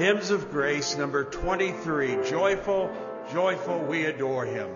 Hymns of Grace, number 23. Joyful, joyful, we adore him.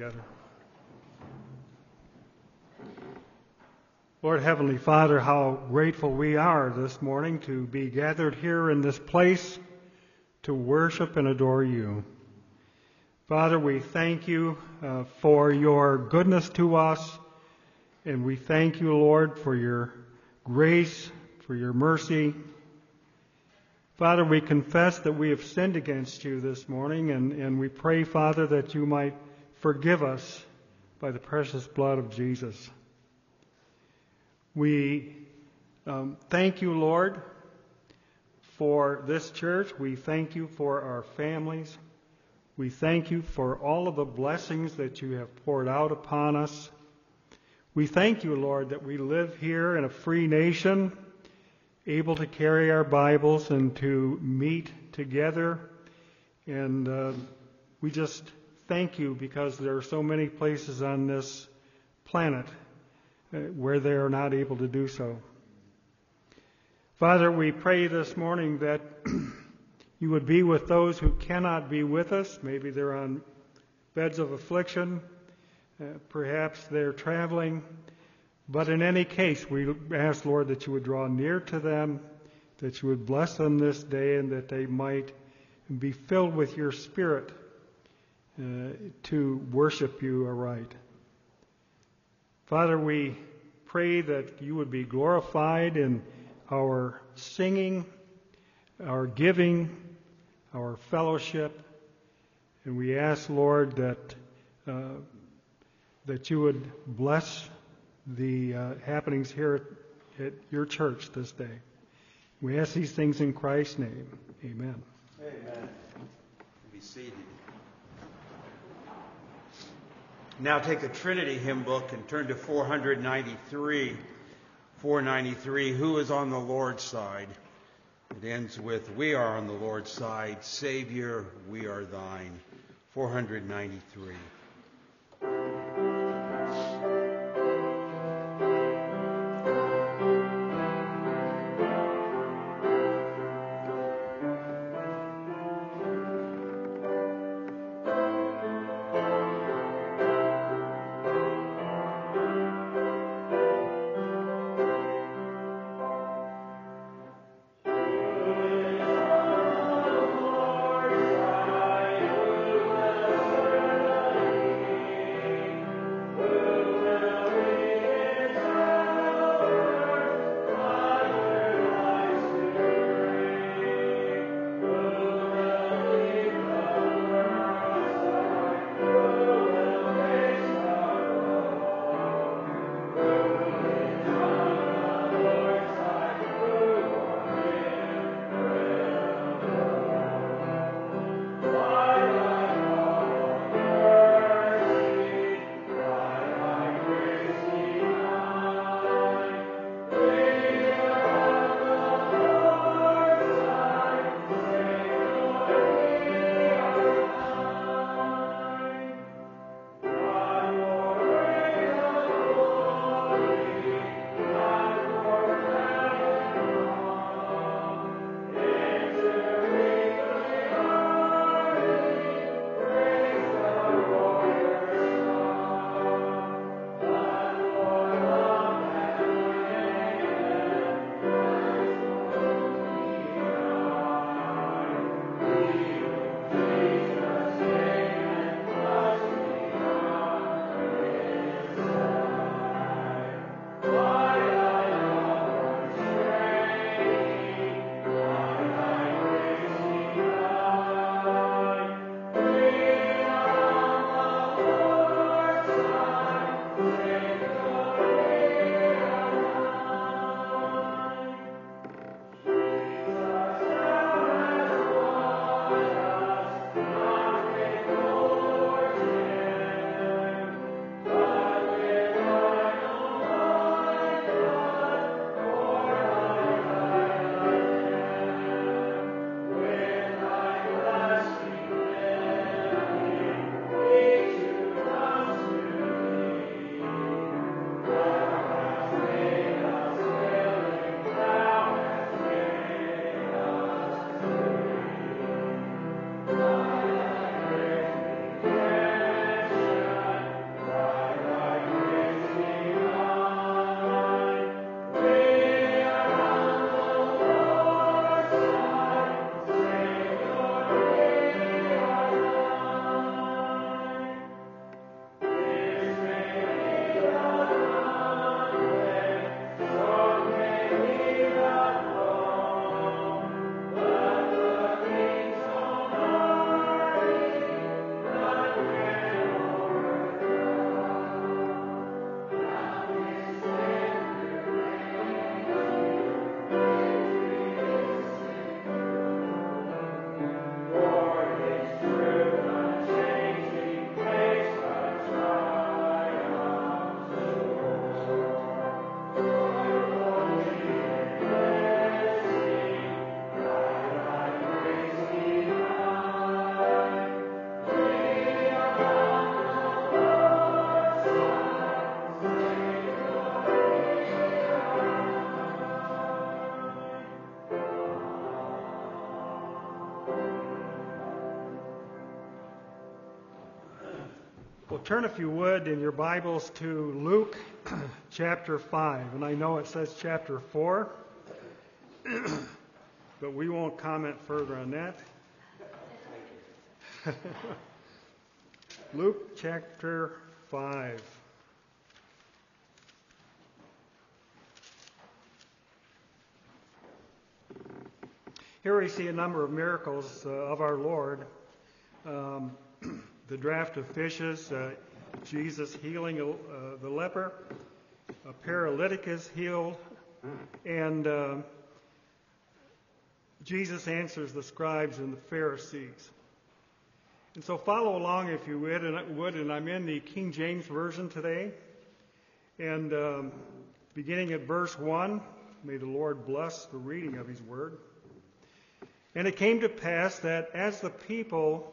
Together. Lord Heavenly Father, how grateful we are this morning to be gathered here in this place to worship and adore you. Father, we thank you uh, for your goodness to us, and we thank you, Lord, for your grace, for your mercy. Father, we confess that we have sinned against you this morning, and, and we pray, Father, that you might forgive us by the precious blood of Jesus. We um, thank you, Lord, for this church. We thank you for our families. We thank you for all of the blessings that you have poured out upon us. We thank you, Lord, that we live here in a free nation, able to carry our Bibles and to meet together. And uh, we just thank you because there are so many places on this planet uh, where they are not able to do so. Father, we pray this morning that you would be with those who cannot be with us. Maybe they're on beds of affliction. Uh, perhaps they're traveling. But in any case, we ask, Lord, that you would draw near to them, that you would bless them this day, and that they might be filled with your Spirit to worship you aright. Father, we pray that you would be glorified in our singing, our giving, our fellowship. And we ask, Lord, that, uh, that you would bless the uh, happenings here at, at your church this day. We ask these things in Christ's name. Amen. Amen. Be seated. Now take the Trinity hymn book and turn to 493. 493, Who is on the Lord's side? It ends with, We are on the Lord's side. Savior, we are thine. 493. Turn, if you would, in your Bibles to Luke chapter 5. And I know it says chapter 4, but we won't comment further on that. Luke chapter 5. Here we see a number of miracles uh, of our Lord. Um, the draft of fishes, uh, Jesus healing uh, the leper, a paralytic is healed, and uh, Jesus answers the scribes and the Pharisees. And so follow along if you would, and, would, and I'm in the King James Version today. And um, beginning at verse 1, may the Lord bless the reading of His Word. And it came to pass that as the people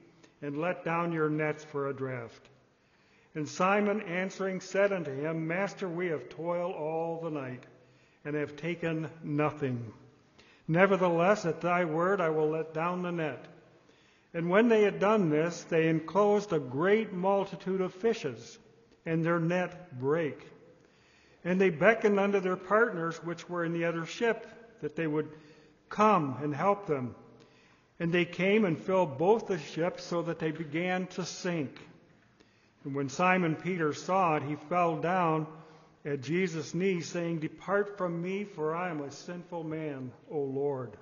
and let down your nets for a draught. And Simon answering said unto him, Master, we have toiled all the night, and have taken nothing. Nevertheless, at thy word I will let down the net. And when they had done this, they enclosed a great multitude of fishes, and their net brake. And they beckoned unto their partners which were in the other ship, that they would come and help them. And they came and filled both the ships so that they began to sink. And when Simon Peter saw it, he fell down at Jesus' knees, saying, Depart from me, for I am a sinful man, O Lord.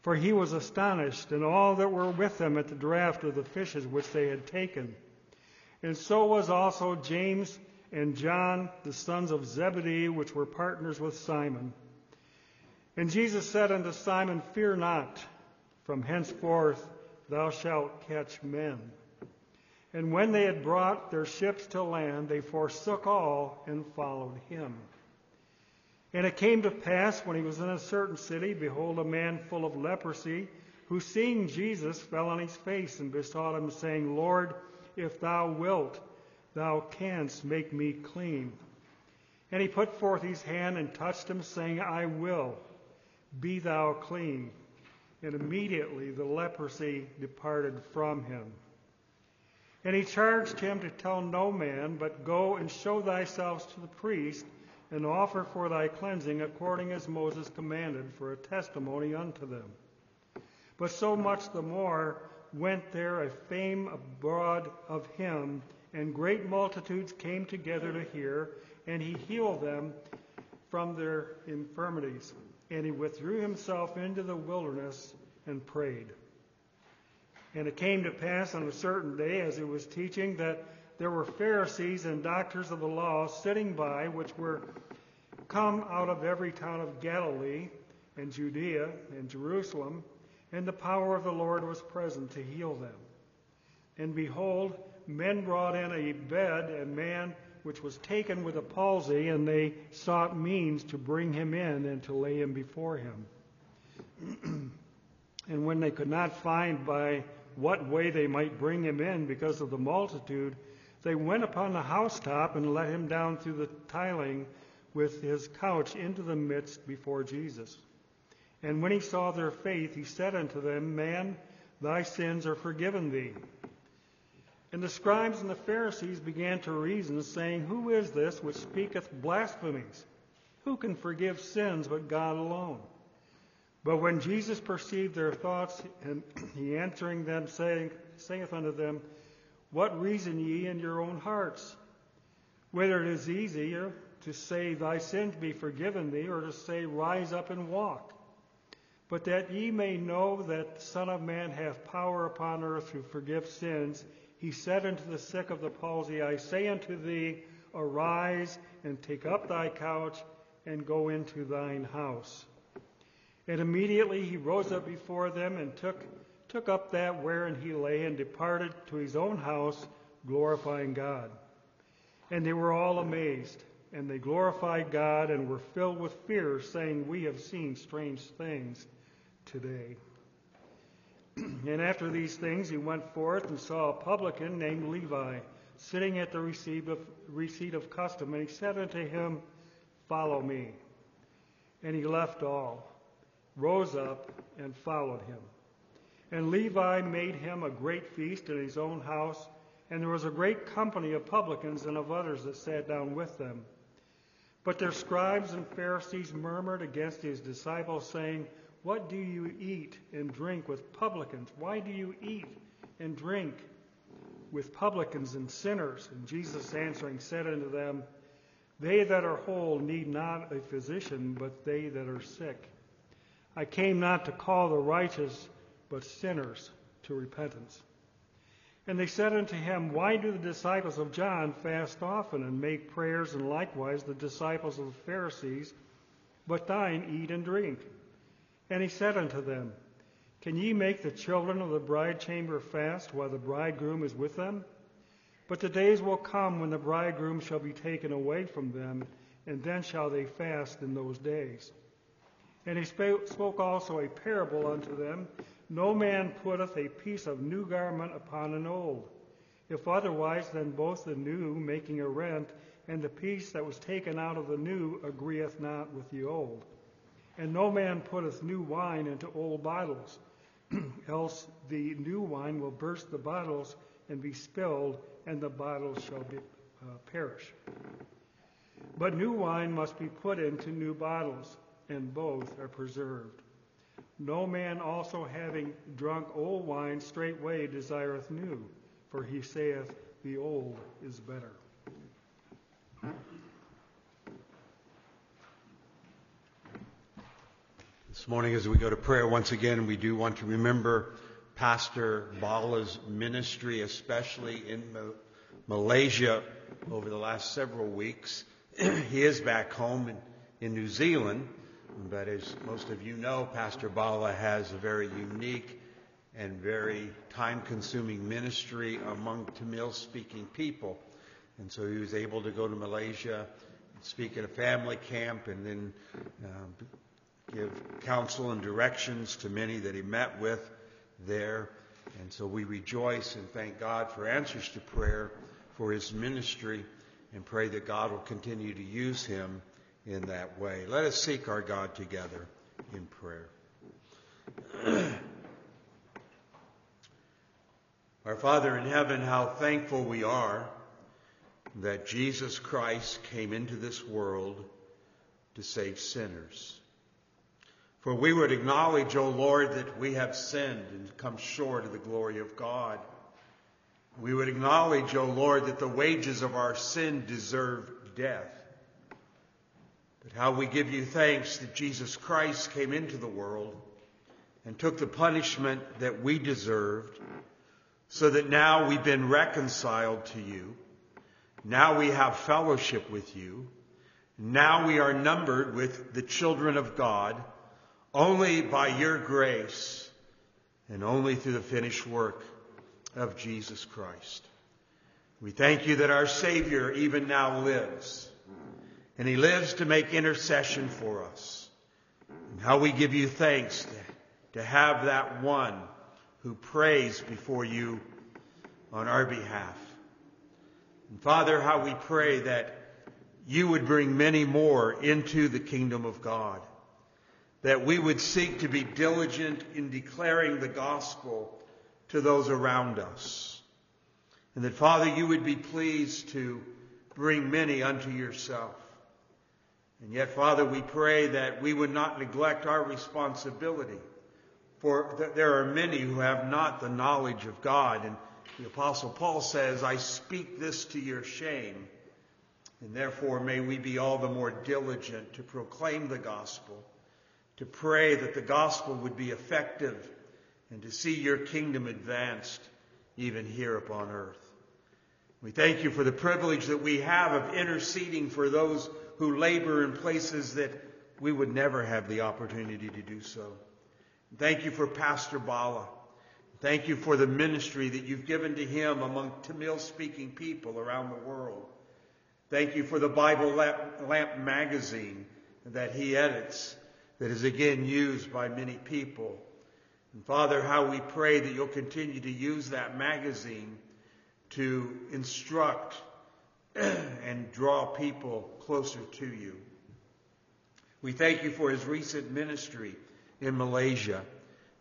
For he was astonished, and all that were with him at the draught of the fishes which they had taken. And so was also James and John, the sons of Zebedee, which were partners with Simon. And Jesus said unto Simon, Fear not, from henceforth thou shalt catch men. And when they had brought their ships to land, they forsook all and followed him. And it came to pass when he was in a certain city, behold, a man full of leprosy, who seeing Jesus fell on his face and besought him, saying, Lord, if thou wilt, thou canst make me clean. And he put forth his hand and touched him, saying, I will, be thou clean. And immediately the leprosy departed from him. And he charged him to tell no man, but go and show thyself to the priest, and offer for thy cleansing according as Moses commanded, for a testimony unto them. But so much the more went there a fame abroad of him, and great multitudes came together to hear, and he healed them from their infirmities. And he withdrew himself into the wilderness and prayed. And it came to pass on a certain day, as he was teaching, that there were Pharisees and doctors of the law sitting by, which were come out of every town of Galilee and Judea and Jerusalem, and the power of the Lord was present to heal them. And behold, men brought in a bed, a man which was taken with a palsy, and they sought means to bring him in and to lay him before him. and when they could not find by what way they might bring him in because of the multitude, they went upon the housetop and let him down through the tiling with his couch into the midst before Jesus. And when he saw their faith, he said unto them, Man, thy sins are forgiven thee. And the scribes and the Pharisees began to reason, saying, Who is this which speaketh blasphemies? Who can forgive sins but God alone? But when Jesus perceived their thoughts, and he answering them, saying, saith unto them, What reason ye in your own hearts? Whether it is easier to say, Thy sins be forgiven thee, or to say, Rise up and walk. But that ye may know that the Son of Man hath power upon earth to forgive sins, he said unto the sick of the palsy, I say unto thee, Arise and take up thy couch and go into thine house. And immediately he rose up before them and took, took up that wherein he lay and departed to his own house, glorifying God. And they were all amazed, and they glorified God and were filled with fear, saying, We have seen strange things today. and after these things he went forth and saw a publican named Levi sitting at the receipt of, receipt of custom, and he said unto him, Follow me. And he left all rose up and followed him. And Levi made him a great feast in his own house, and there was a great company of publicans and of others that sat down with them. But their scribes and Pharisees murmured against his disciples, saying, What do you eat and drink with publicans? Why do you eat and drink with publicans and sinners? And Jesus answering said unto them, They that are whole need not a physician, but they that are sick. I came not to call the righteous, but sinners to repentance. And they said unto him, Why do the disciples of John fast often and make prayers, and likewise the disciples of the Pharisees, but thine eat and drink? And he said unto them, Can ye make the children of the bride chamber fast while the bridegroom is with them? But the days will come when the bridegroom shall be taken away from them, and then shall they fast in those days. And he spoke also a parable unto them no man putteth a piece of new garment upon an old. If otherwise, then both the new, making a rent, and the piece that was taken out of the new agreeth not with the old. And no man putteth new wine into old bottles, else the new wine will burst the bottles and be spilled, and the bottles shall be, uh, perish. But new wine must be put into new bottles, and both are preserved. No man also having drunk old wine straightway desireth new, for he saith, The old is better. This morning, as we go to prayer once again, we do want to remember Pastor Bala's ministry, especially in Malaysia over the last several weeks. he is back home in, in New Zealand. But as most of you know, Pastor Bala has a very unique and very time consuming ministry among Tamil speaking people. And so he was able to go to Malaysia, speak at a family camp, and then uh, give counsel and directions to many that he met with there. And so we rejoice and thank God for answers to prayer for his ministry and pray that God will continue to use him in that way. Let us seek our God together in prayer. our Father in heaven, how thankful we are that Jesus Christ came into this world to save sinners. For we would acknowledge, O Lord, that we have sinned and come short of the glory of God. We would acknowledge, O Lord, that the wages of our sin deserve death but how we give you thanks that Jesus Christ came into the world and took the punishment that we deserved so that now we've been reconciled to you. Now we have fellowship with you. Now we are numbered with the children of God only by your grace and only through the finished work of Jesus Christ. We thank you that our Savior even now lives and he lives to make intercession for us. And how we give you thanks to, have that one who prays before you on our behalf. And Father, how we pray that you would bring many more into the kingdom of God. That we would seek to be diligent in declaring the gospel to those around us. And that, Father, you would be pleased to bring many unto yourself. And yet, Father, we pray that we would not neglect our responsibility. For there are many who have not the knowledge of God. And the Apostle Paul says, I speak this to your shame. And therefore, may we be all the more diligent to proclaim the gospel, to pray that the gospel would be effective, and to see your kingdom advanced even here upon earth. We thank you for the privilege that we have of interceding for those who labor in places that we would never have the opportunity to do so. Thank you for Pastor Bala. Thank you for the ministry that you've given to him among Tamil speaking people around the world. Thank you for the Bible Lamp magazine that he edits, that is again used by many people. And Father, how we pray that you'll continue to use that magazine to instruct and draw people closer to you. We thank you for his recent ministry in Malaysia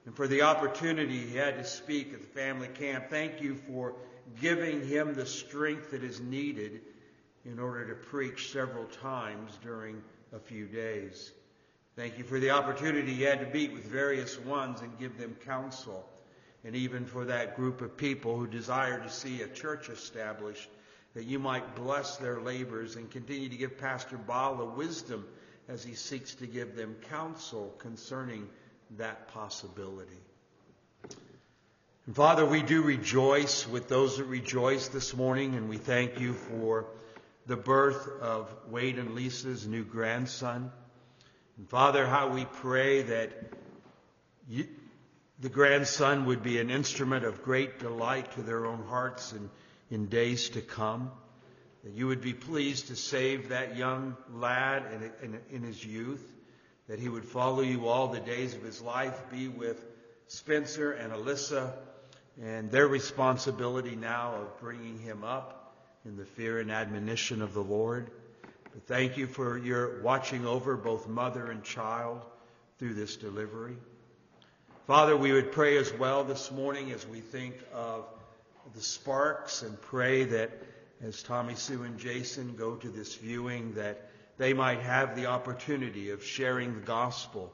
and for the opportunity he had to speak at the family camp. Thank you for giving him the strength that is needed in order to preach several times during a few days. Thank you for the opportunity you had to meet with various ones and give them counsel, and even for that group of people who desire to see a church established, that you might bless their labors and continue to give Pastor Bala wisdom as he seeks to give them counsel concerning that possibility. And Father, we do rejoice with those that rejoice this morning, and we thank you for the birth of Wade and Lisa's new grandson. And Father, how we pray that you, the grandson would be an instrument of great delight to their own hearts and in days to come. That you would be pleased to save that young lad in, in, in his youth. That he would follow you all the days of his life, be with Spencer and Alyssa, and their responsibility now of bringing him up in the fear and admonition of the Lord. But thank you for your watching over both mother and child through this delivery. Father, we would pray as well this morning as we think of the sparks and pray that as Tommy Sue and Jason go to this viewing that they might have the opportunity of sharing the gospel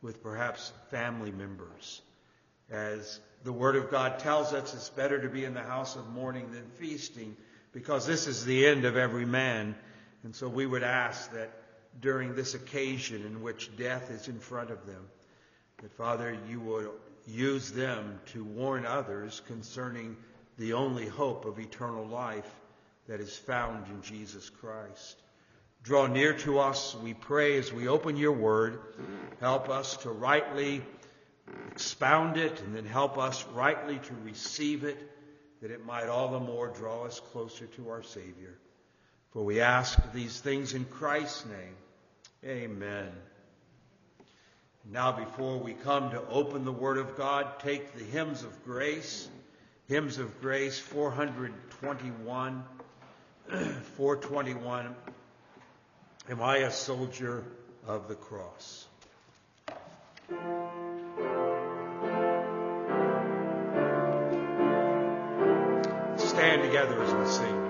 with perhaps family members. As the Word of God tells us, it's better to be in the house of mourning than feasting because this is the end of every man. And so we would ask that during this occasion in which death is in front of them, that Father, you would use them to warn others concerning the only hope of eternal life that is found in Jesus Christ. Draw near to us, we pray, as we open your word. Help us to rightly expound it and then help us rightly to receive it, that it might all the more draw us closer to our Savior. For we ask these things in Christ's name. Amen. Now, before we come to open the Word of God, take the hymns of grace. Hymns of grace 421. 421. Am I a soldier of the cross? Stand together as we sing.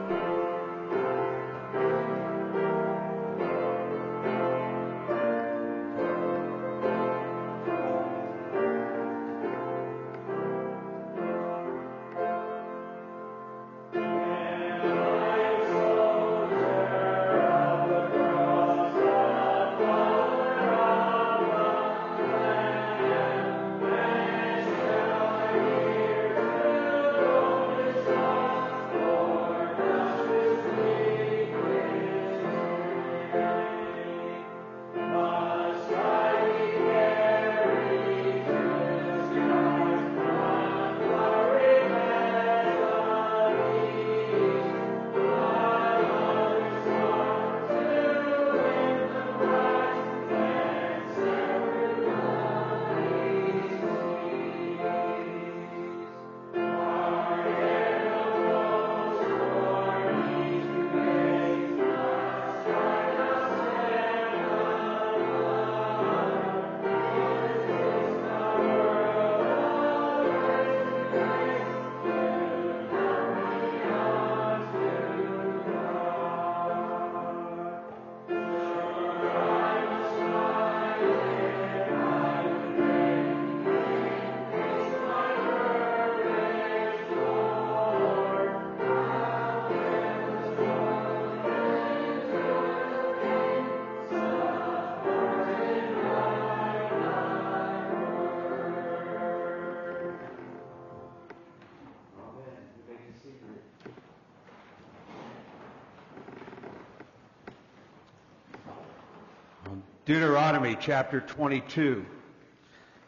Deuteronomy chapter 22.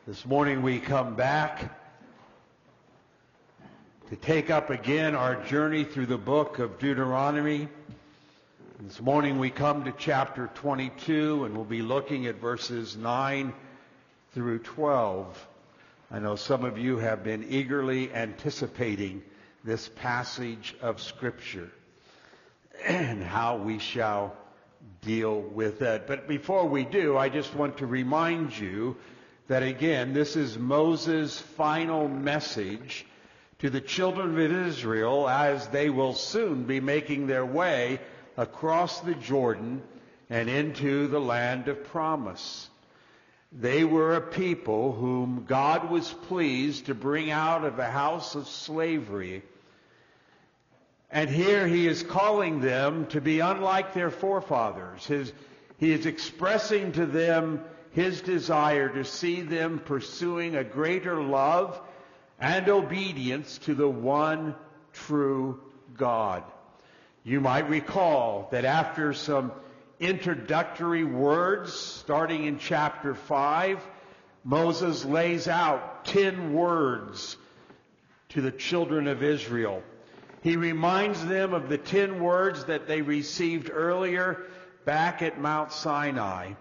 This morning we come back to take up again our journey through the book of Deuteronomy. This morning we come to chapter 22 and we'll be looking at verses 9 through 12. I know some of you have been eagerly anticipating this passage of Scripture and how we shall deal with that. But before we do, I just want to remind you that again, this is Moses' final message to the children of Israel as they will soon be making their way across the Jordan and into the land of promise. They were a people whom God was pleased to bring out of a house of slavery. And here he is calling them to be unlike their forefathers. His, he is expressing to them his desire to see them pursuing a greater love and obedience to the one true God. You might recall that after some introductory words starting in chapter 5, Moses lays out 10 words to the children of Israel. He reminds them of the 10 words that they received earlier back at Mount Sinai.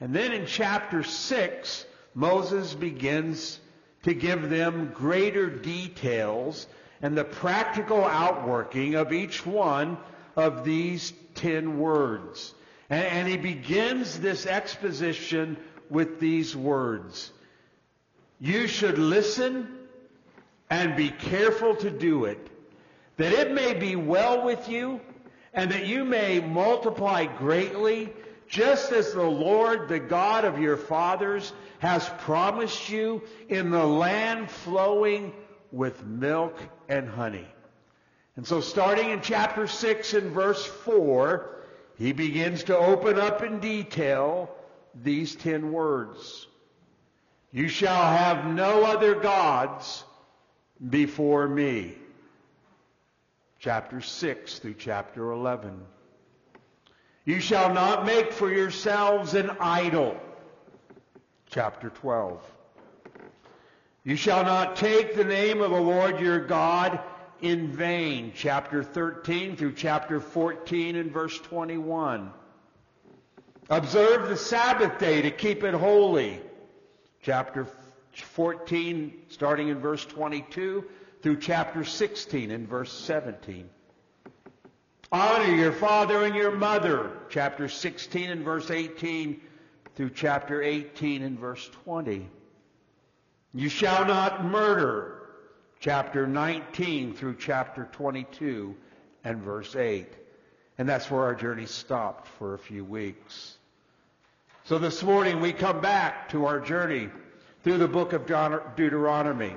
And then in chapter 6, Moses begins to give them greater details and the practical outworking of each one of these 10 words. And, and he begins this exposition with these words. You should listen and be careful to do it, that it may be well with you and that you may multiply greatly, just as the Lord, the God of your fathers, has promised you in the land flowing with milk and honey. And so starting in chapter 6 and verse 4, he begins to open up in detail these ten words. You shall have no other gods before me. Chapter 6 through chapter 11. You shall not make for yourselves an idol. Chapter 12. You shall not take the name of the Lord your God in vain. Chapter 13 through chapter 14 and verse 21. Observe the Sabbath day to keep it holy. Chapter 14 starting in verse 22 through chapter 16 and verse 17. Honor your father and your mother. Chapter 16 and verse 18 through chapter 18 and verse 20. You shall not murder chapter 19 through chapter 22 and verse 8. And that's where our journey stopped for a few weeks. So this morning we come back to our journey through the book of Deuteronomy.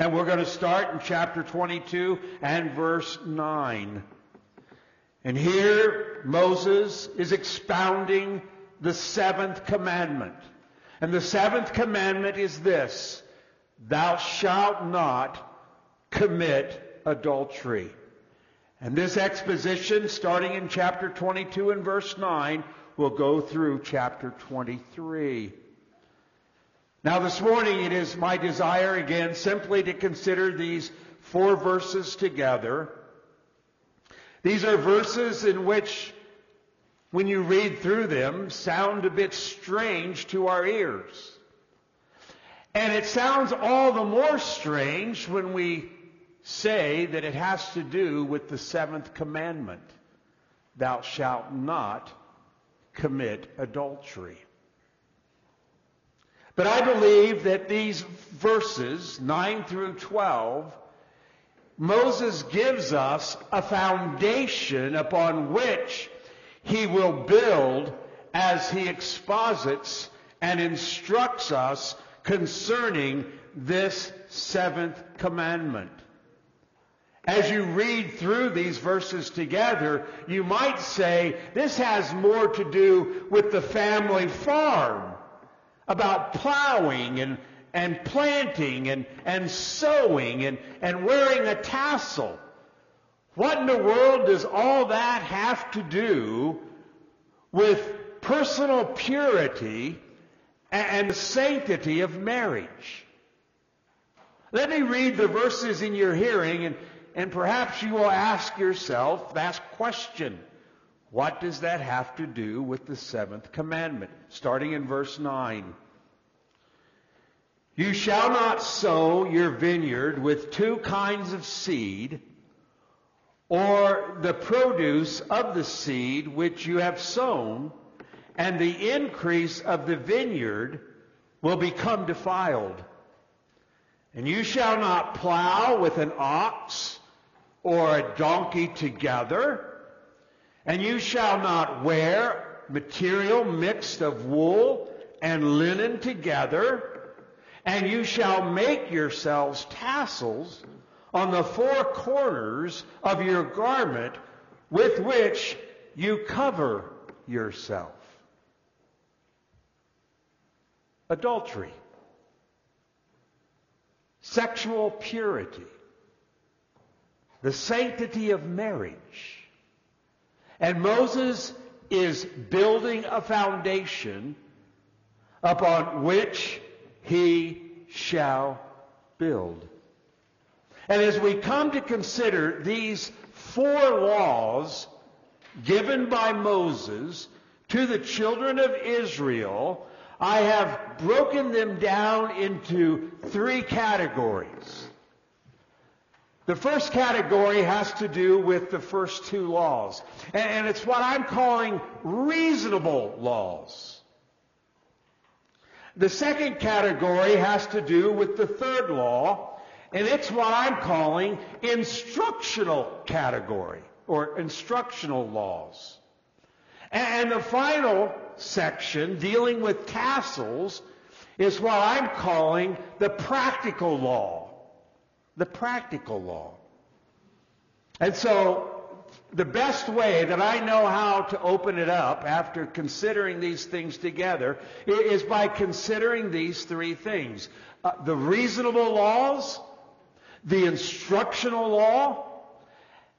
And we're going to start in chapter 22 and verse 9. And here Moses is expounding the seventh commandment. And the seventh commandment is this Thou shalt not commit adultery. And this exposition, starting in chapter 22 and verse 9, will go through chapter 23. Now, this morning, it is my desire again simply to consider these four verses together. These are verses in which, when you read through them, sound a bit strange to our ears. And it sounds all the more strange when we say that it has to do with the seventh commandment. Thou shalt not commit adultery. But I believe that these verses, 9 through 12, Moses gives us a foundation upon which he will build as he exposits and instructs us concerning this seventh commandment. As you read through these verses together, you might say this has more to do with the family farm, about plowing and, and planting and, and sowing and, and wearing a tassel. What in the world does all that have to do with personal purity and sanctity of marriage. Let me read the verses in your hearing, and, and perhaps you will ask yourself that question. What does that have to do with the seventh commandment? Starting in verse 9. You shall not sow your vineyard with two kinds of seed, or the produce of the seed which you have sown, and the increase of the vineyard will become defiled. And you shall not plow with an ox or a donkey together, and you shall not wear material mixed of wool and linen together, and you shall make yourselves tassels on the four corners of your garment with which you cover yourself. Adultery. Sexual purity. The sanctity of marriage. And Moses is building a foundation upon which he shall build. And as we come to consider these four laws given by Moses to the children of Israel, I have broken them down into three categories. The first category has to do with the first two laws. And it's what I'm calling reasonable laws. The second category has to do with the third law, and it's what I'm calling instructional category or instructional laws. And the final section dealing with tassels is what I'm calling the practical law. The practical law. And so the best way that I know how to open it up after considering these things together is by considering these three things. Uh, the reasonable laws, the instructional law,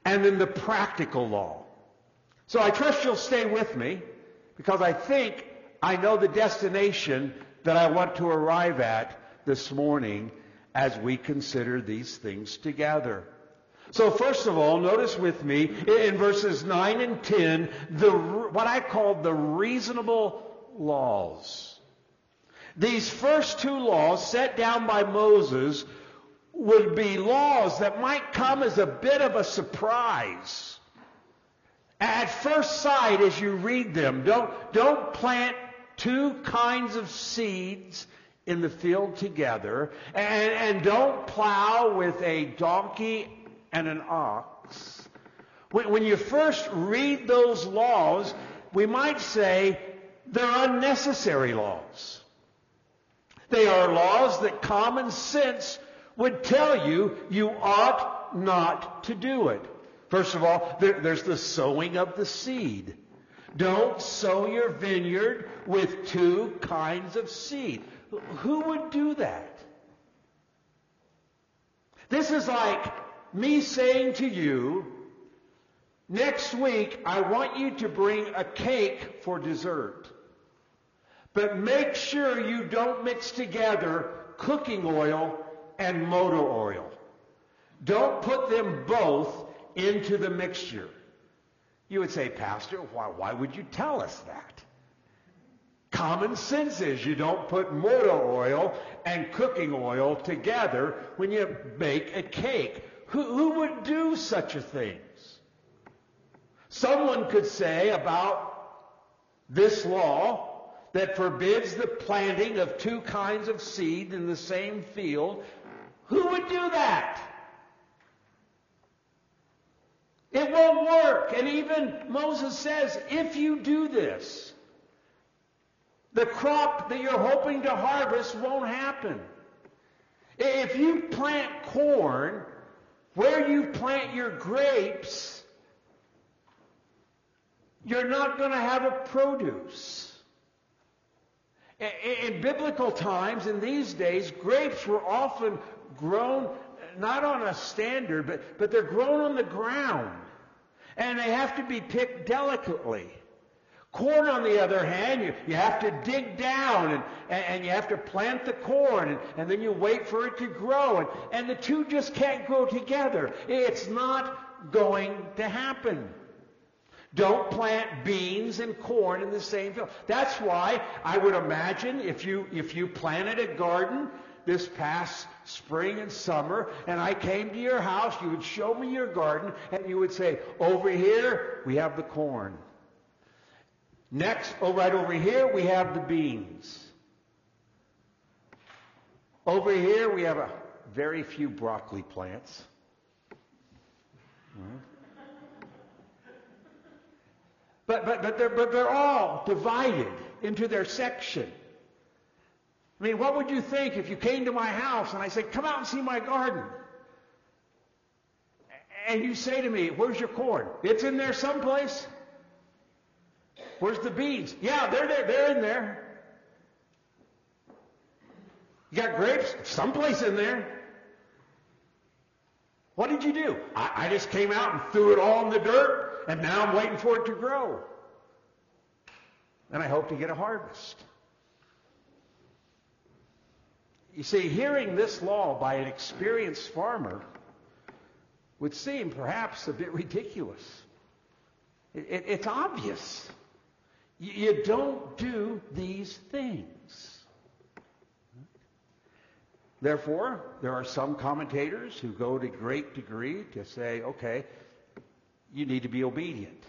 and then the practical law. So I trust you'll stay with me because I think I know the destination that I want to arrive at this morning as we consider these things together. So first of all, notice with me in verses 9 and 10, the, what I call the reasonable laws. These first two laws set down by Moses would be laws that might come as a bit of a surprise. At first sight, as you read them, don't, don't plant two kinds of seeds in the field together, and, and don't plow with a donkey and an ox. When, when you first read those laws, we might say they're unnecessary laws. They are laws that common sense would tell you you ought not to do it. First of all, there, there's the sowing of the seed. Don't sow your vineyard with two kinds of seed. Who would do that? This is like me saying to you, next week I want you to bring a cake for dessert. But make sure you don't mix together cooking oil and motor oil. Don't put them both into the mixture. You would say, Pastor, why, why would you tell us that? Common sense is you don't put motor oil and cooking oil together when you bake a cake. Who, who would do such a thing? Someone could say about this law that forbids the planting of two kinds of seed in the same field. Who would do that? It won't work. And even Moses says, if you do this, the crop that you're hoping to harvest won't happen. If you plant corn where you plant your grapes, you're not going to have a produce. In biblical times, in these days, grapes were often grown not on a standard, but, but they're grown on the ground. And they have to be picked delicately. Corn, on the other hand, you, you have to dig down and, and, and you have to plant the corn and, and, then you wait for it to grow. And, and the two just can't grow together. It's not going to happen. Don't plant beans and corn in the same field. That's why I would imagine if you, if you planted a garden this past spring and summer, and I came to your house, you would show me your garden, and you would say, over here, we have the corn. Next, oh, right over here, we have the beans. Over here, we have a very few broccoli plants. But, but, but, they're, but they're all divided into their section. I mean, what would you think if you came to my house and I said, come out and see my garden? And you say to me, where's your corn? It's in there someplace. Where's the beans? Yeah, they're there. They're in there. You got grapes? Someplace in there. What did you do? I, I just came out and threw it all in the dirt, and now I'm waiting for it to grow. And I hope to get a harvest. You see, hearing this law by an experienced farmer would seem perhaps a bit ridiculous. It, it, it's obvious. You, don't do these things. Therefore, there are some commentators who go to great degree to say, okay, you need to be obedient.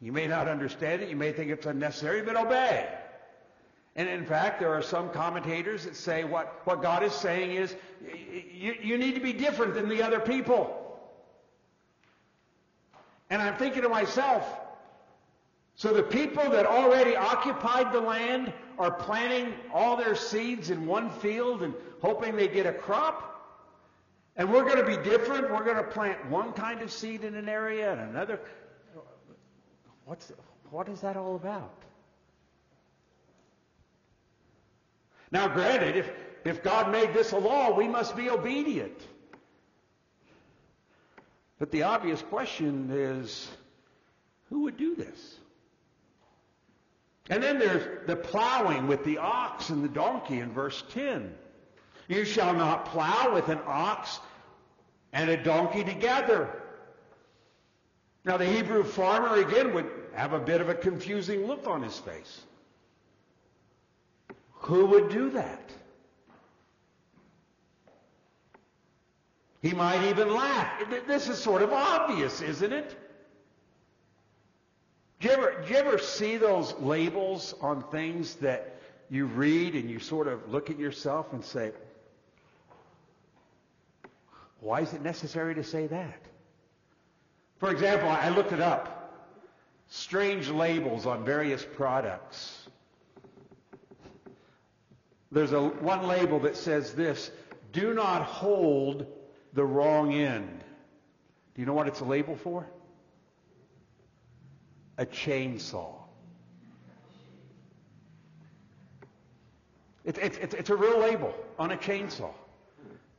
You may not understand it, you may think it's unnecessary, but obey. And in fact, there are some commentators that say what, what God is saying is you, you need to be different than the other people. And I'm thinking to myself, so the people that already occupied the land are planting all their seeds in one field and hoping they get a crop? And we're going to be different. We're going to plant one kind of seed in an area and another. What's, what is that all about? Now, granted, if, if God made this a law, we must be obedient. But the obvious question is who would do this? And then there's the plowing with the ox and the donkey in verse 10. You shall not plow with an ox and a donkey together. Now, the Hebrew farmer, again, would have a bit of a confusing look on his face. Who would do that? He might even laugh. This is sort of obvious, isn't it? Do you, ever, do you ever see those labels on things that you read and you sort of look at yourself and say, why is it necessary to say that? For example, I looked it up. Strange labels on various products. There's a one label that says this, do not hold the wrong end. Do you know what it's a label for? A chainsaw. It's, it's, it's a real label on a chainsaw.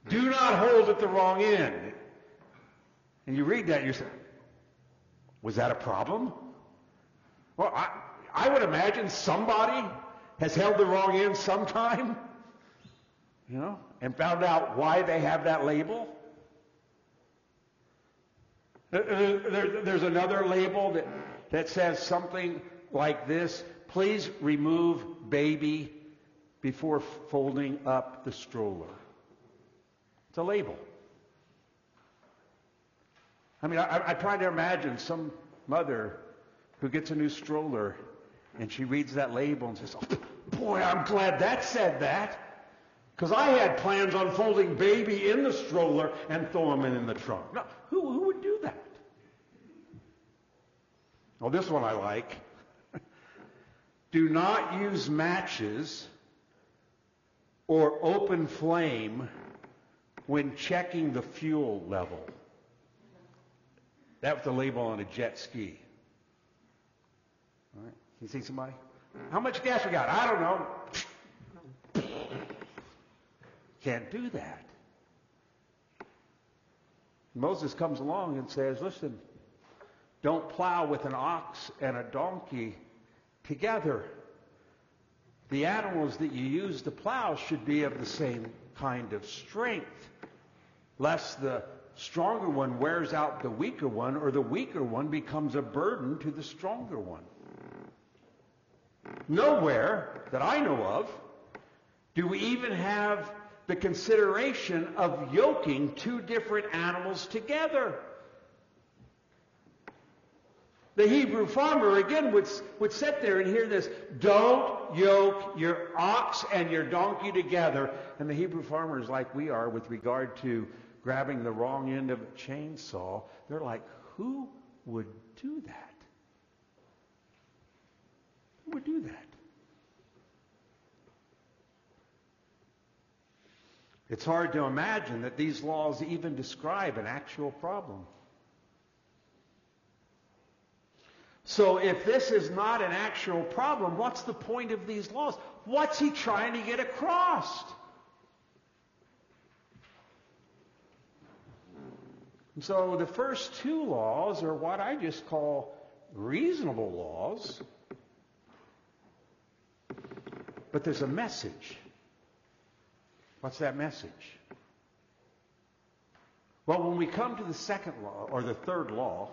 Do not hold at the wrong end. And you read that you say, was that a problem? Well, I, I would imagine somebody has held the wrong end sometime, you know, and found out why they have that label. There's another label that, that says something like this Please remove baby before folding up the stroller. It's a label. I mean, I, I try to imagine some mother who gets a new stroller and she reads that label and says, oh, boy, I'm glad that said that. Because I had plans on folding baby in the stroller and throw him in the trunk. Now, who, who would do that? Well, this one I like. do not use matches or open flame when checking the fuel level. That was the label on a jet ski. All right. Can you see somebody? How much gas we got? I don't know. Can't do that. Moses comes along and says, listen, don't plow with an ox and a donkey together. The animals that you use to plow should be of the same kind of strength lest the stronger one wears out the weaker one or the weaker one becomes a burden to the stronger one. Nowhere that I know of do we even have the consideration of yoking two different animals together. The Hebrew farmer again would, would sit there and hear this, don't yoke your ox and your donkey together. And the Hebrew farmers, like we are with regard to grabbing the wrong end of a chainsaw, they're like, who would do that? Who would do that? It's hard to imagine that these laws even describe an actual problem. So if this is not an actual problem, what's the point of these laws? What's he trying to get across? So the first two laws are what I just call reasonable laws. But there's a message. What's that message? Well, when we come to the second law, or the third law,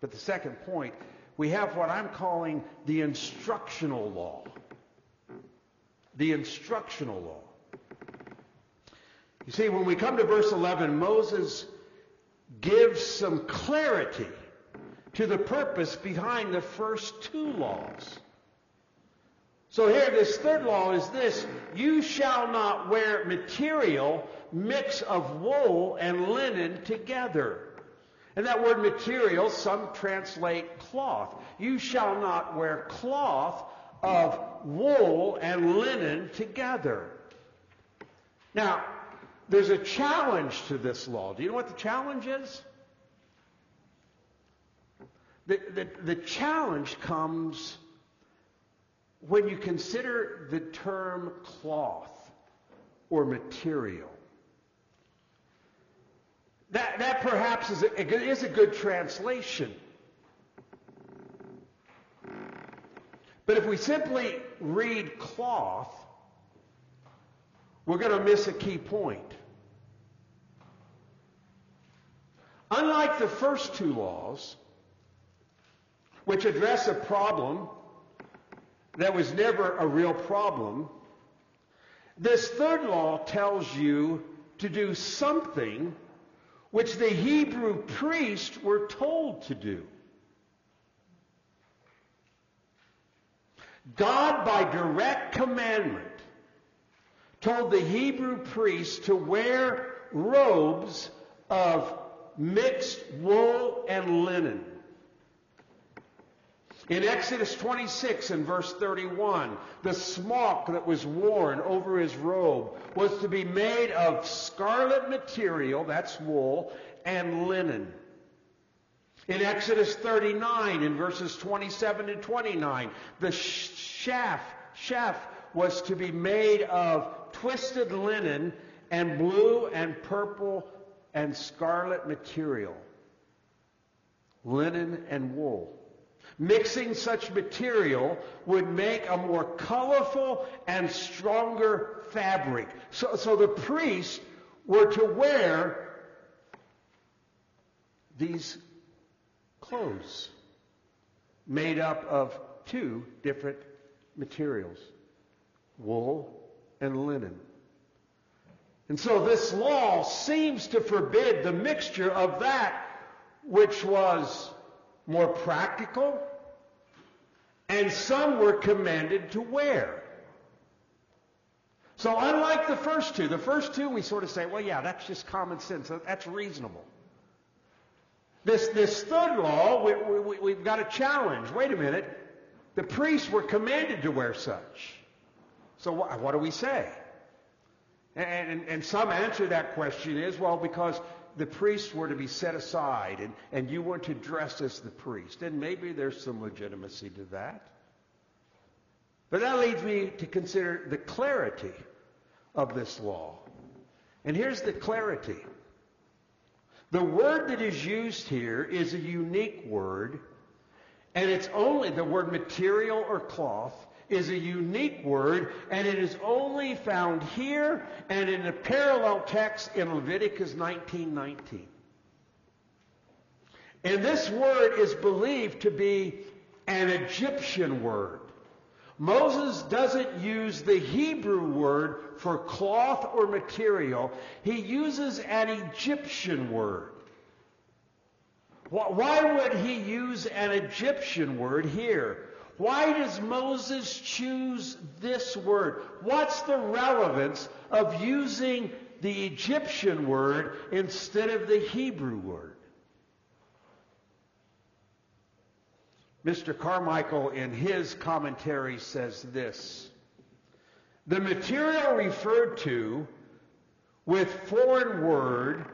but the second point, we have what I'm calling the instructional law. The instructional law. You see, when we come to verse 11, Moses gives some clarity to the purpose behind the first two laws. So here, this third law is this you shall not wear material mix of wool and linen together. And that word material, some translate cloth. You shall not wear cloth of wool and linen together. Now, there's a challenge to this law. Do you know what the challenge is? The, the, the challenge comes when you consider the term cloth or material. That, that perhaps is a, is a good translation. But if we simply read cloth, we're going to miss a key point. Unlike the first two laws, which address a problem that was never a real problem, this third law tells you to do something which the Hebrew priests were told to do. God, by direct commandment, told the Hebrew priests to wear robes of mixed wool and linen. In Exodus 26 and verse 31, the smock that was worn over his robe was to be made of scarlet material, that's wool, and linen. In Exodus 39, in verses 27 and 29, the shaft, shaft was to be made of twisted linen and blue and purple and scarlet material. Linen and wool. Mixing such material would make a more colorful and stronger fabric. So, so the priests were to wear these clothes made up of two different materials wool and linen. And so this law seems to forbid the mixture of that which was more practical, and some were commanded to wear. So unlike the first two, the first two we sort of say, well, yeah, that's just common sense. That's reasonable. This, this third law, we, we, have got a challenge. Wait a minute. The priests were commanded to wear such. So what, what do we say? And, and, and some answer that question is, well, because the priests were to be set aside and, and you weren't to dress as the priest. And maybe there's some legitimacy to that. But that leads me to consider the clarity of this law. And here's the clarity. The word that is used here is a unique word, and it's only the word material or cloth is a unique word, and it is only found here and in a parallel text in Leviticus 19:19. And this word is believed to be an Egyptian word. Moses doesn't use the Hebrew word for cloth or material. He uses an Egyptian word. Why would he use an Egyptian word here? Why does Moses choose this word? What's the relevance of using the Egyptian word instead of the Hebrew word? Mr. Carmichael, in his commentary, says this The material referred to with foreign word,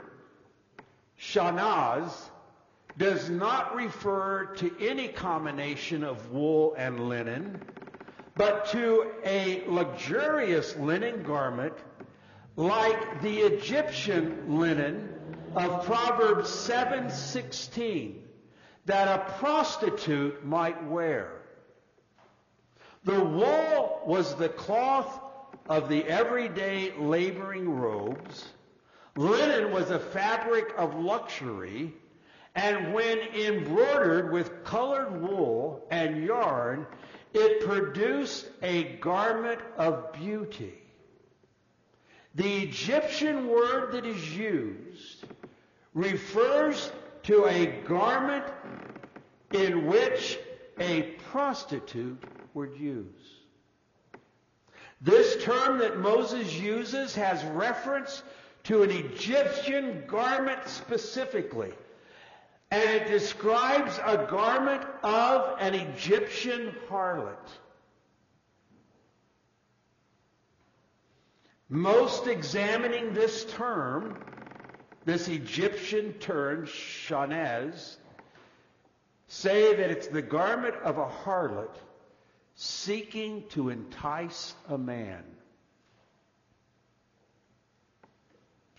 shanaz, does not refer to any combination of wool and linen, but to a luxurious linen garment like the Egyptian linen of Proverbs 7:16 that a prostitute might wear. The wool was the cloth of the everyday laboring robes. Linen was a fabric of luxury, and when embroidered with colored wool and yarn, it produced a garment of beauty. The Egyptian word that is used refers to a garment in which a prostitute would use. This term that Moses uses has reference to an Egyptian garment specifically. And it describes a garment of an Egyptian harlot. Most examining this term this Egyptian term, shanez, say that it's the garment of a harlot seeking to entice a man.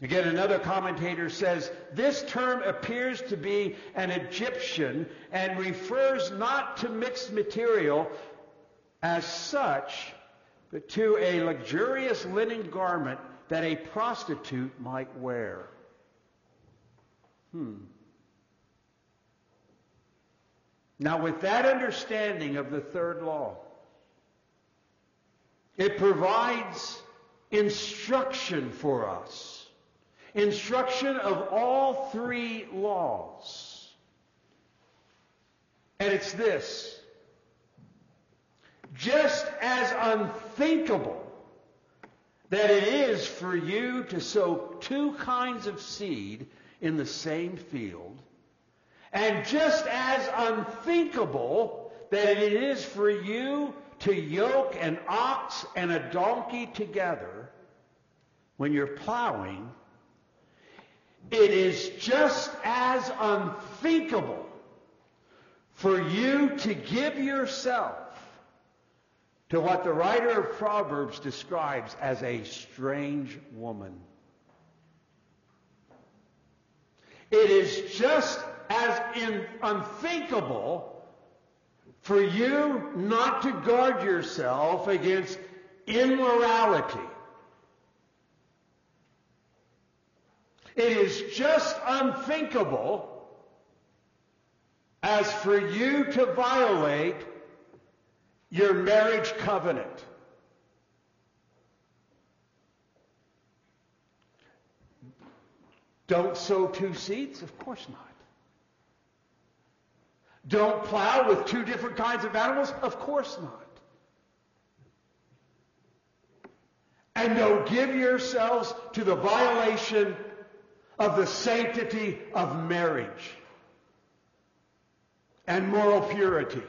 Again, another commentator says this term appears to be an Egyptian and refers not to mixed material as such, but to a luxurious linen garment that a prostitute might wear. Hmm. Now, with that understanding of the third law, it provides instruction for us. Instruction of all three laws. And it's this. Just as unthinkable that it is for you to sow two kinds of seed in the same field. And just as unthinkable that it is for you to yoke an ox and a donkey together when you're plowing, it is just as unthinkable for you to give yourself to what the writer of Proverbs describes as a strange woman. It is just as in, unthinkable for you not to guard yourself against immorality. It is just unthinkable as for you to violate your marriage covenant. Don't sow two seeds? Of course not. Don't plow with two different kinds of animals? Of course not. And don't give yourselves to the violation of the sanctity of marriage and moral purity.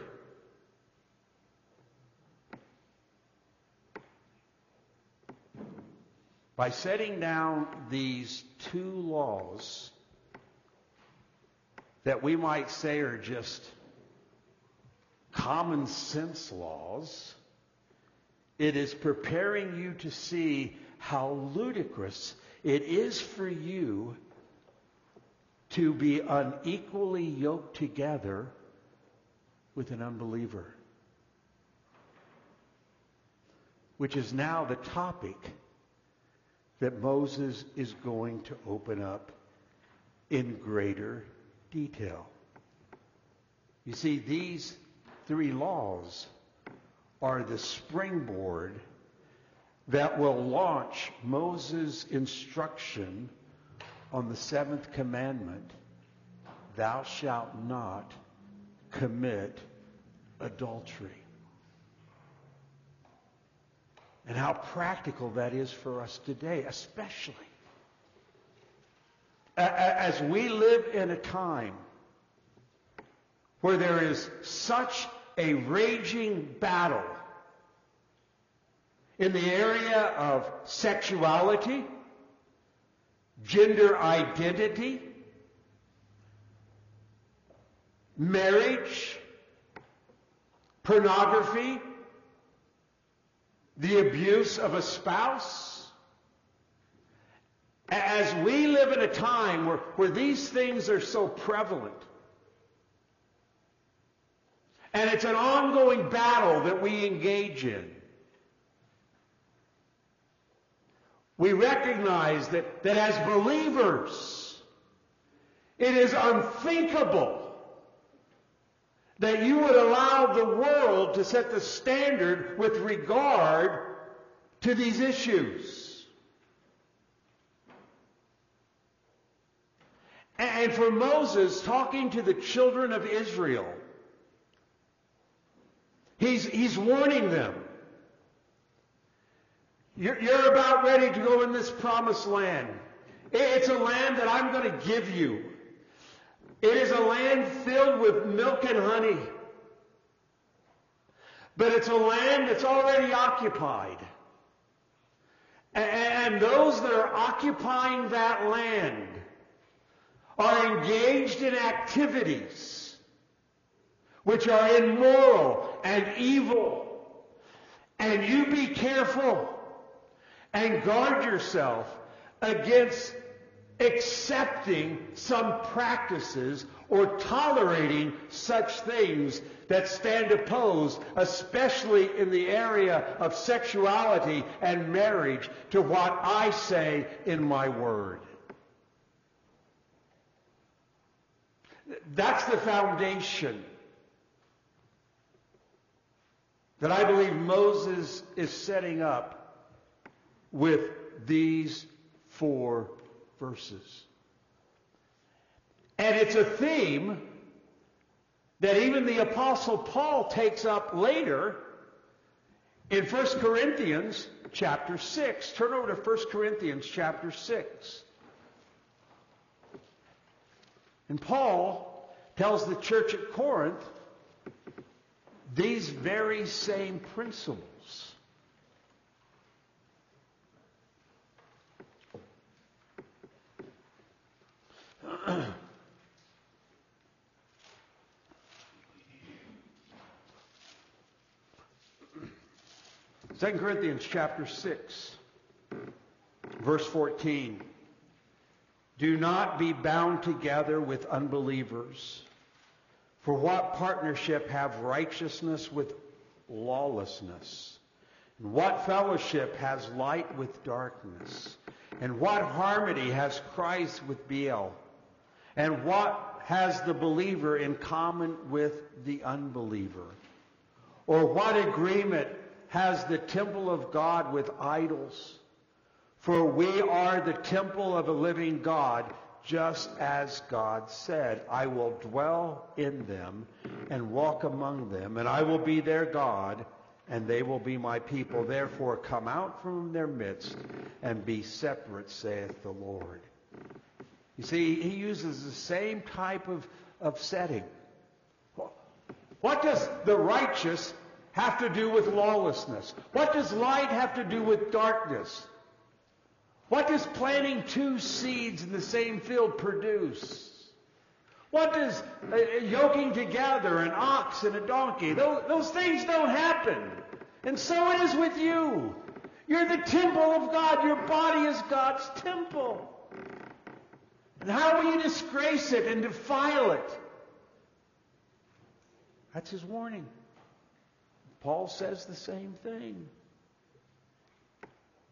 By setting down these two laws that we might say are just common sense laws, it is preparing you to see how ludicrous it is for you to be unequally yoked together with an unbeliever. Which is now the topic that Moses is going to open up in greater detail. You see, these three laws are the springboard that will launch Moses' instruction on the seventh commandment thou shalt not commit adultery. And how practical that is for us today, especially. As we live in a time where there is such a raging battle in the area of sexuality, gender identity, marriage, pornography, the abuse of a spouse. As we live in a time where, where these things are so prevalent, and it's an ongoing battle that we engage in. We recognize that, that as believers, it is unthinkable that you would allow the world to set the standard with regard to these issues. And for Moses, talking to the children of Israel, he's, he's warning them. You're, you're about ready to go in this promised land. It's a land that I'm going to give you. It is a land filled with milk and honey. But it's a land that's already occupied. And those that are occupying that land are engaged in activities which are immoral and evil. And you be careful and guard yourself against accepting some practices or tolerating such things that stand opposed, especially in the area of sexuality and marriage, to what I say in my word. That's the foundation that I believe Moses is setting up with these four verses. And it's a theme that even the Apostle Paul takes up later in 1 Corinthians chapter 6. Turn over to 1 Corinthians chapter 6. And Paul tells the church at Corinth these very same principles. Second Corinthians chapter 6, verse 14. Do not be bound together with unbelievers. For what partnership have righteousness with lawlessness? And what fellowship has light with darkness? And what harmony has Christ with Belial? And what has the believer in common with the unbeliever? Or what agreement has the temple of God with idols? For we are the temple of a living God, just as God said, I will dwell in them and walk among them, and I will be their God, and they will be my people. Therefore, come out from their midst and be separate, saith the Lord. You see, he uses the same type of, of setting. What does the righteous have to do with lawlessness? What does light have to do with darkness? What does planting two seeds in the same field produce? What does uh, yoking together an ox and a donkey? Those, those things don't happen. And so it is with you. You're the temple of God. Your body is God's temple. And how will you disgrace it and defile it? That's his warning. Paul says the same thing.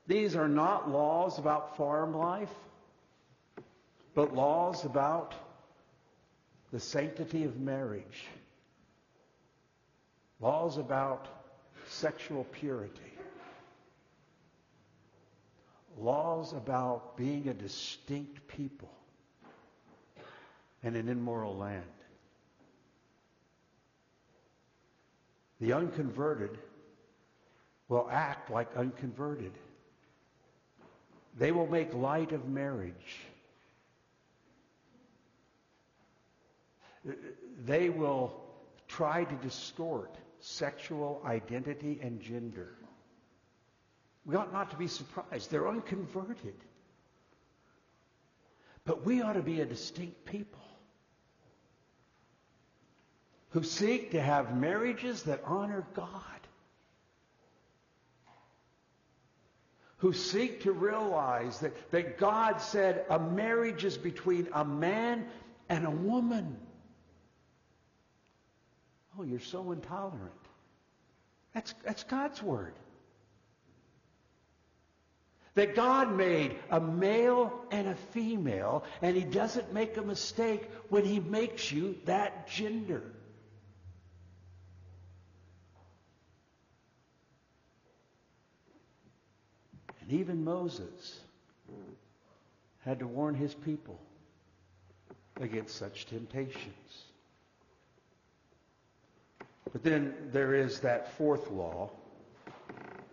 These are not laws about farm life, but laws about the sanctity of marriage, laws about sexual purity, laws about being a distinct people and an immoral land. The unconverted will act like unconverted. They will make light of marriage. They will try to distort sexual identity and gender. We ought not to be surprised. They're unconverted. But we ought to be a distinct people who seek to have marriages that honor God, who seek to realize that, that God said a marriage is between a man and a woman. Oh, you're so intolerant. That's, that's God's word. That God made a male and a female, and He doesn't make a mistake when He makes you that gender. And even Moses had to warn his people against such temptations. But then there is that fourth law,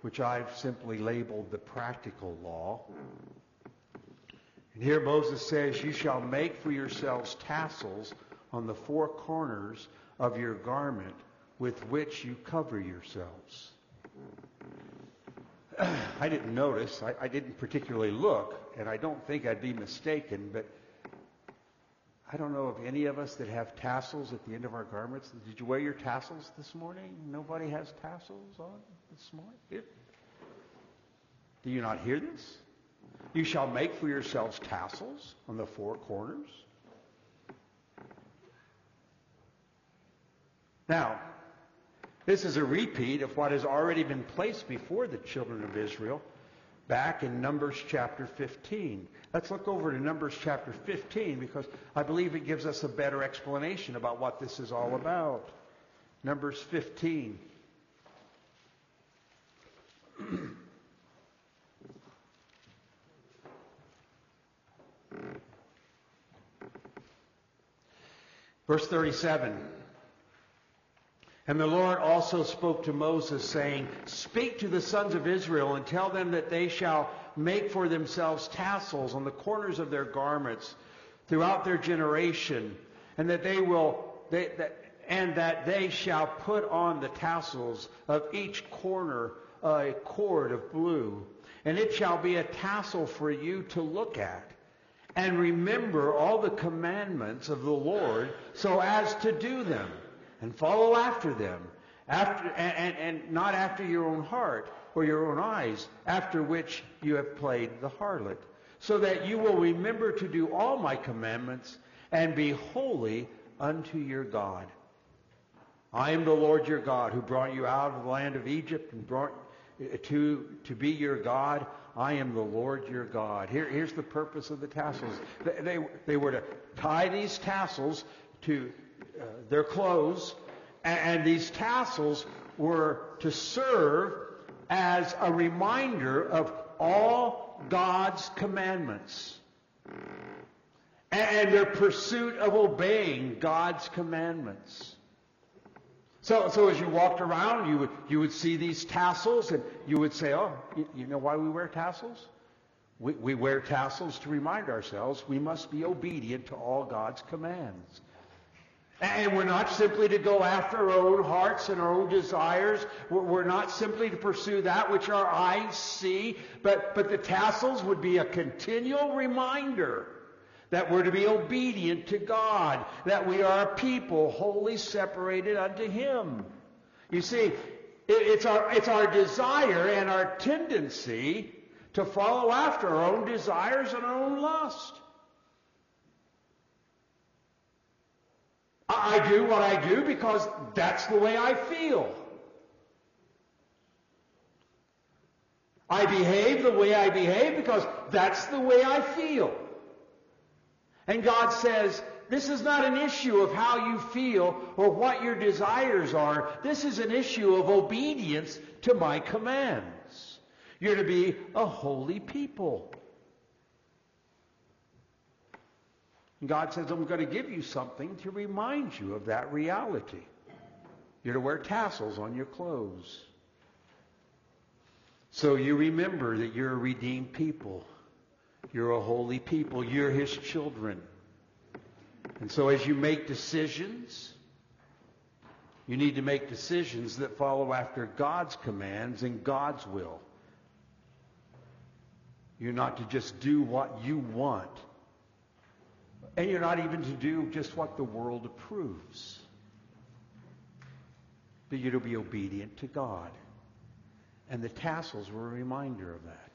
which I've simply labeled the practical law. And here Moses says, You shall make for yourselves tassels on the four corners of your garment with which you cover yourselves. I didn't notice, I, I, didn't particularly look, and I don't think I'd be mistaken, but I don't know of any of us that have tassels at the end of our garments. Did you wear your tassels this morning? Nobody has tassels on this morning? Do you not hear this? You shall make for yourselves tassels on the four corners. Now, this is a repeat of what has already been placed before the children of Israel back in Numbers chapter 15. Let's look over to Numbers chapter 15 because I believe it gives us a better explanation about what this is all about. Numbers 15. Verse 37. And the Lord also spoke to Moses, saying, Speak to the sons of Israel and tell them that they shall make for themselves tassels on the corners of their garments throughout their generation, and that they will, they, that, and that they shall put on the tassels of each corner a cord of blue, and it shall be a tassel for you to look at. And remember all the commandments of the Lord so as to do them and follow after them, after, and, and, and not after your own heart or your own eyes, after which you have played the harlot, so that you will remember to do all my commandments and be holy unto your God. I am the Lord your God who brought you out of the land of Egypt and brought eh, to, to be your God. I am the Lord your God. Here, here's the purpose of the tassels. They, they, they were to tie these tassels to uh, their clothes, and, and these tassels were to serve as a reminder of all God's commandments and their pursuit of obeying God's commandments. So, so as you walked around, you would, you would see these tassels and you would say, oh, you, know why we wear tassels? We, we wear tassels to remind ourselves we must be obedient to all God's commands. And we're not simply to go after our own hearts and our own desires. We're not simply to pursue that which our eyes see, but, but the tassels would be a continual reminder that we're to be obedient to God, that we are a people wholly separated unto Him. You see, it's our, it's our desire and our tendency to follow after our own desires and our own lust. I do what I do because that's the way I feel. I behave the way I behave because that's the way I feel. And God says, this is not an issue of how you feel or what your desires are. This is an issue of obedience to my commands. You're to be a holy people. God says, I'm going to give you something to remind you of that reality. You're to wear tassels on your clothes. So you remember that you're a redeemed people. You're a holy people. You're his children. And so as you make decisions, you need to make decisions that follow after God's commands and God's will. You're not to just do what you want. And you're not even to do just what the world approves. But you're to be obedient to God. And the tassels were a reminder of that.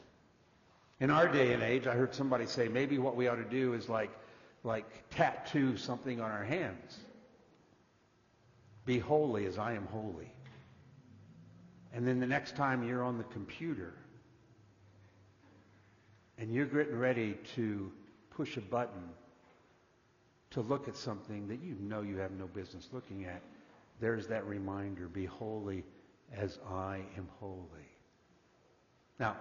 In our day and age, I heard somebody say maybe what we ought to do is like, like tattoo something on our hands. Be holy as I am holy. And then the next time you're on the computer and you're getting ready to push a button to look at something that you know you have no business looking at, there's that reminder, be holy as I am holy. Now,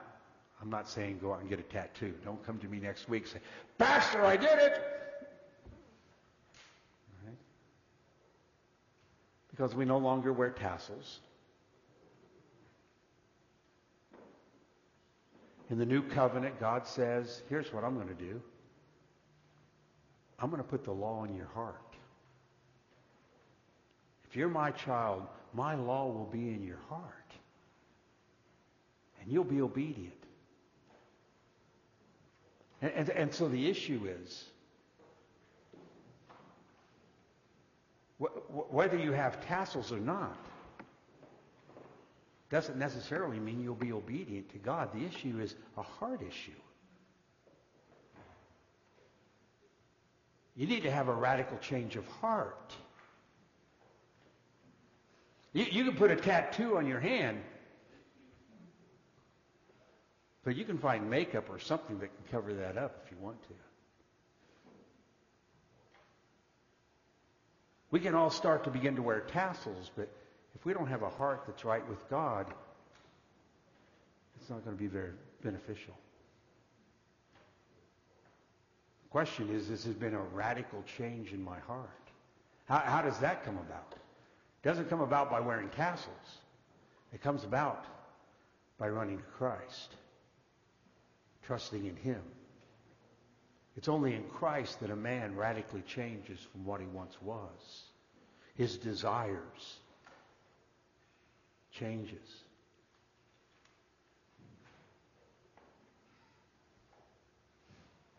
I'm not saying go out and get a tattoo. Don't come to me next week and say, Pastor, I did it. Right? Because we no longer wear tassels. In the new covenant, God says, here's what I'm going to do. I'm going to put the law in your heart. If you're my child, my law will be in your heart. And you'll be obedient. And, and, and so the issue is wh- whether you have tassels or not doesn't necessarily mean you'll be obedient to God. The issue is a heart issue. You need to have a radical change of heart. You, you can put a tattoo on your hand, but you can find makeup or something that can cover that up if you want to. We can all start to begin to wear tassels, but if we don't have a heart that's right with God, it's not going to be very beneficial. The question is, this has been a radical change in my heart. How, how does that come about? It doesn't come about by wearing tassels. It comes about by running to Christ, trusting in Him. It's only in Christ that a man radically changes from what he once was. His desires changes.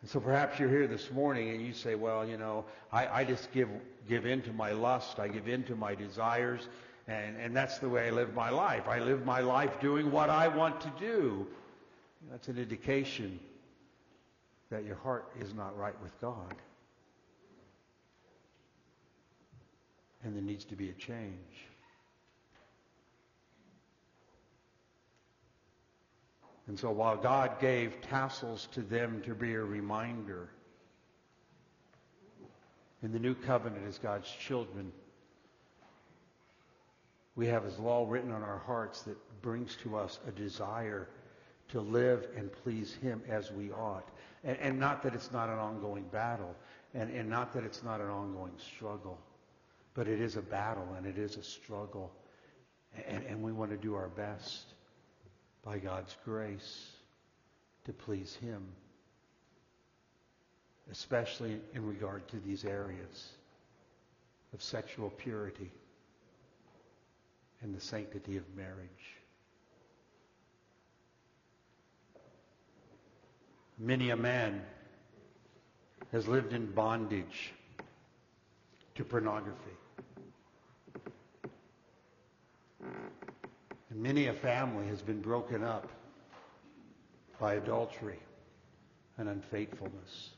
And so perhaps you're here this morning and you say, well, you know, I, I just give, give in to my lust. I give in to my desires. And, and that's the way I live my life. I live my life doing what I want to do. That's an indication that your heart is not right with God. And there needs to be a change. And so while God gave tassels to them to be a reminder, in the new covenant as God's children, we have his law written on our hearts that brings to us a desire to live and please him as we ought. And, and not that it's not an ongoing battle, and, and not that it's not an ongoing struggle, but it is a battle and it is a struggle. And, and we want to do our best by God's grace to please him, especially in regard to these areas of sexual purity and the sanctity of marriage. Many a man has lived in bondage to pornography. And many a family has been broken up by adultery and unfaithfulness.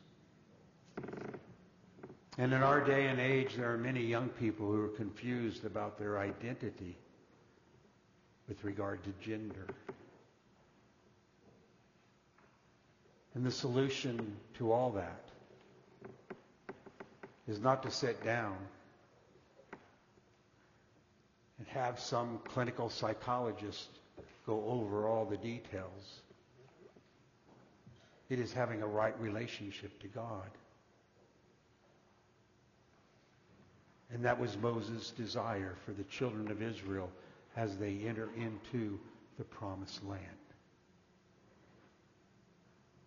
And in our day and age, there are many young people who are confused about their identity with regard to gender. And the solution to all that is not to sit down and have some clinical psychologist go over all the details. It is having a right relationship to God. And that was Moses' desire for the children of Israel as they enter into the promised land.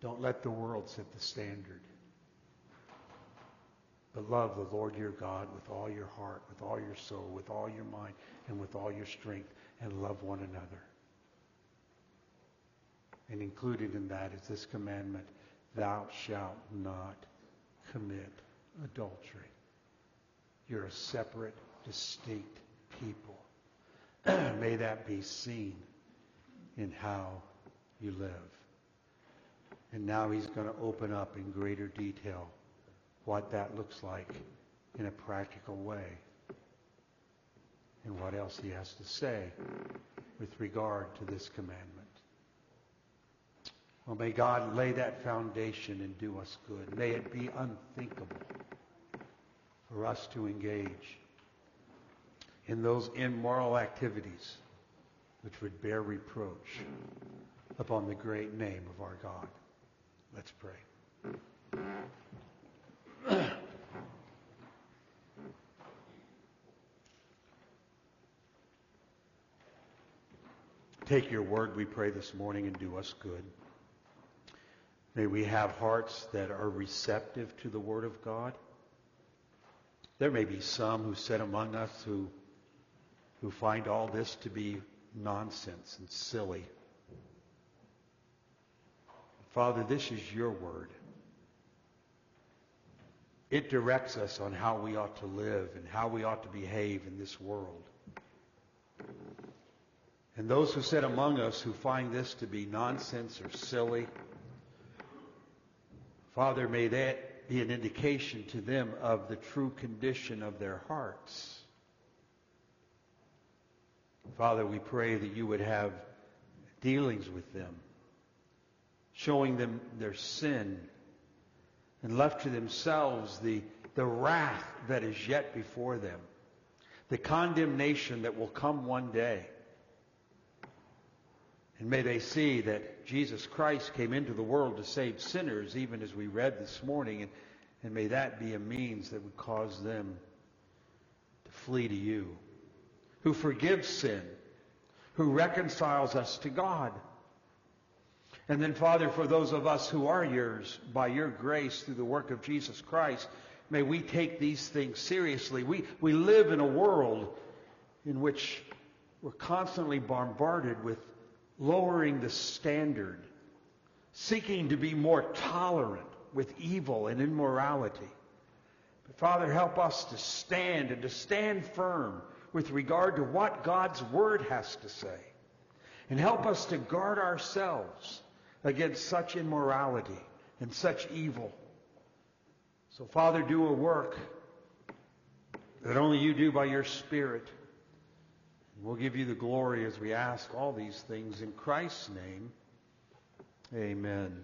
Don't let the world set the standard. But love the Lord your God with all your heart, with all your soul, with all your mind, and with all your strength, and love one another. And included in that is this commandment, thou shalt not commit adultery. You're a separate, distinct people. May that be seen in how you live. And now he's going to open up in greater detail what that looks like in a practical way and what else he has to say with regard to this commandment. Well, may God lay that foundation and do us good. May it be unthinkable for us to engage in those immoral activities which would bear reproach upon the great name of our God. Let's pray. Take your word, we pray this morning, and do us good. May we have hearts that are receptive to the word of God. There may be some who sit among us who, who find all this to be nonsense and silly. Father, this is your word. It directs us on how we ought to live and how we ought to behave in this world. And those who sit among us who find this to be nonsense or silly, Father, may that be an indication to them of the true condition of their hearts. Father, we pray that you would have dealings with them, showing them their sin, and left to themselves the, the wrath that is yet before them, the condemnation that will come one day. And may they see that Jesus Christ came into the world to save sinners, even as we read this morning, and, and may that be a means that would cause them to flee to you, who forgives sin, who reconciles us to God. And then, Father, for those of us who are yours, by your grace through the work of Jesus Christ, may we take these things seriously. We, we live in a world in which we're constantly bombarded with lowering the standard, seeking to be more tolerant with evil and immorality. But Father, help us to stand and to stand firm with regard to what God's Word has to say. And help us to guard ourselves against such immorality and such evil. So, Father, do a work that only you do by your Spirit. We'll give you the glory as we ask all these things in Christ's name. Amen.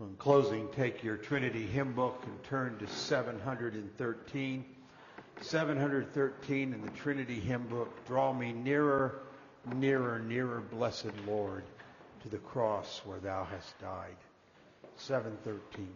In closing, take your Trinity hymn book and turn to 713. 713 in the Trinity hymn book. Draw me nearer, nearer, nearer, blessed Lord, to the cross where thou hast died. 713.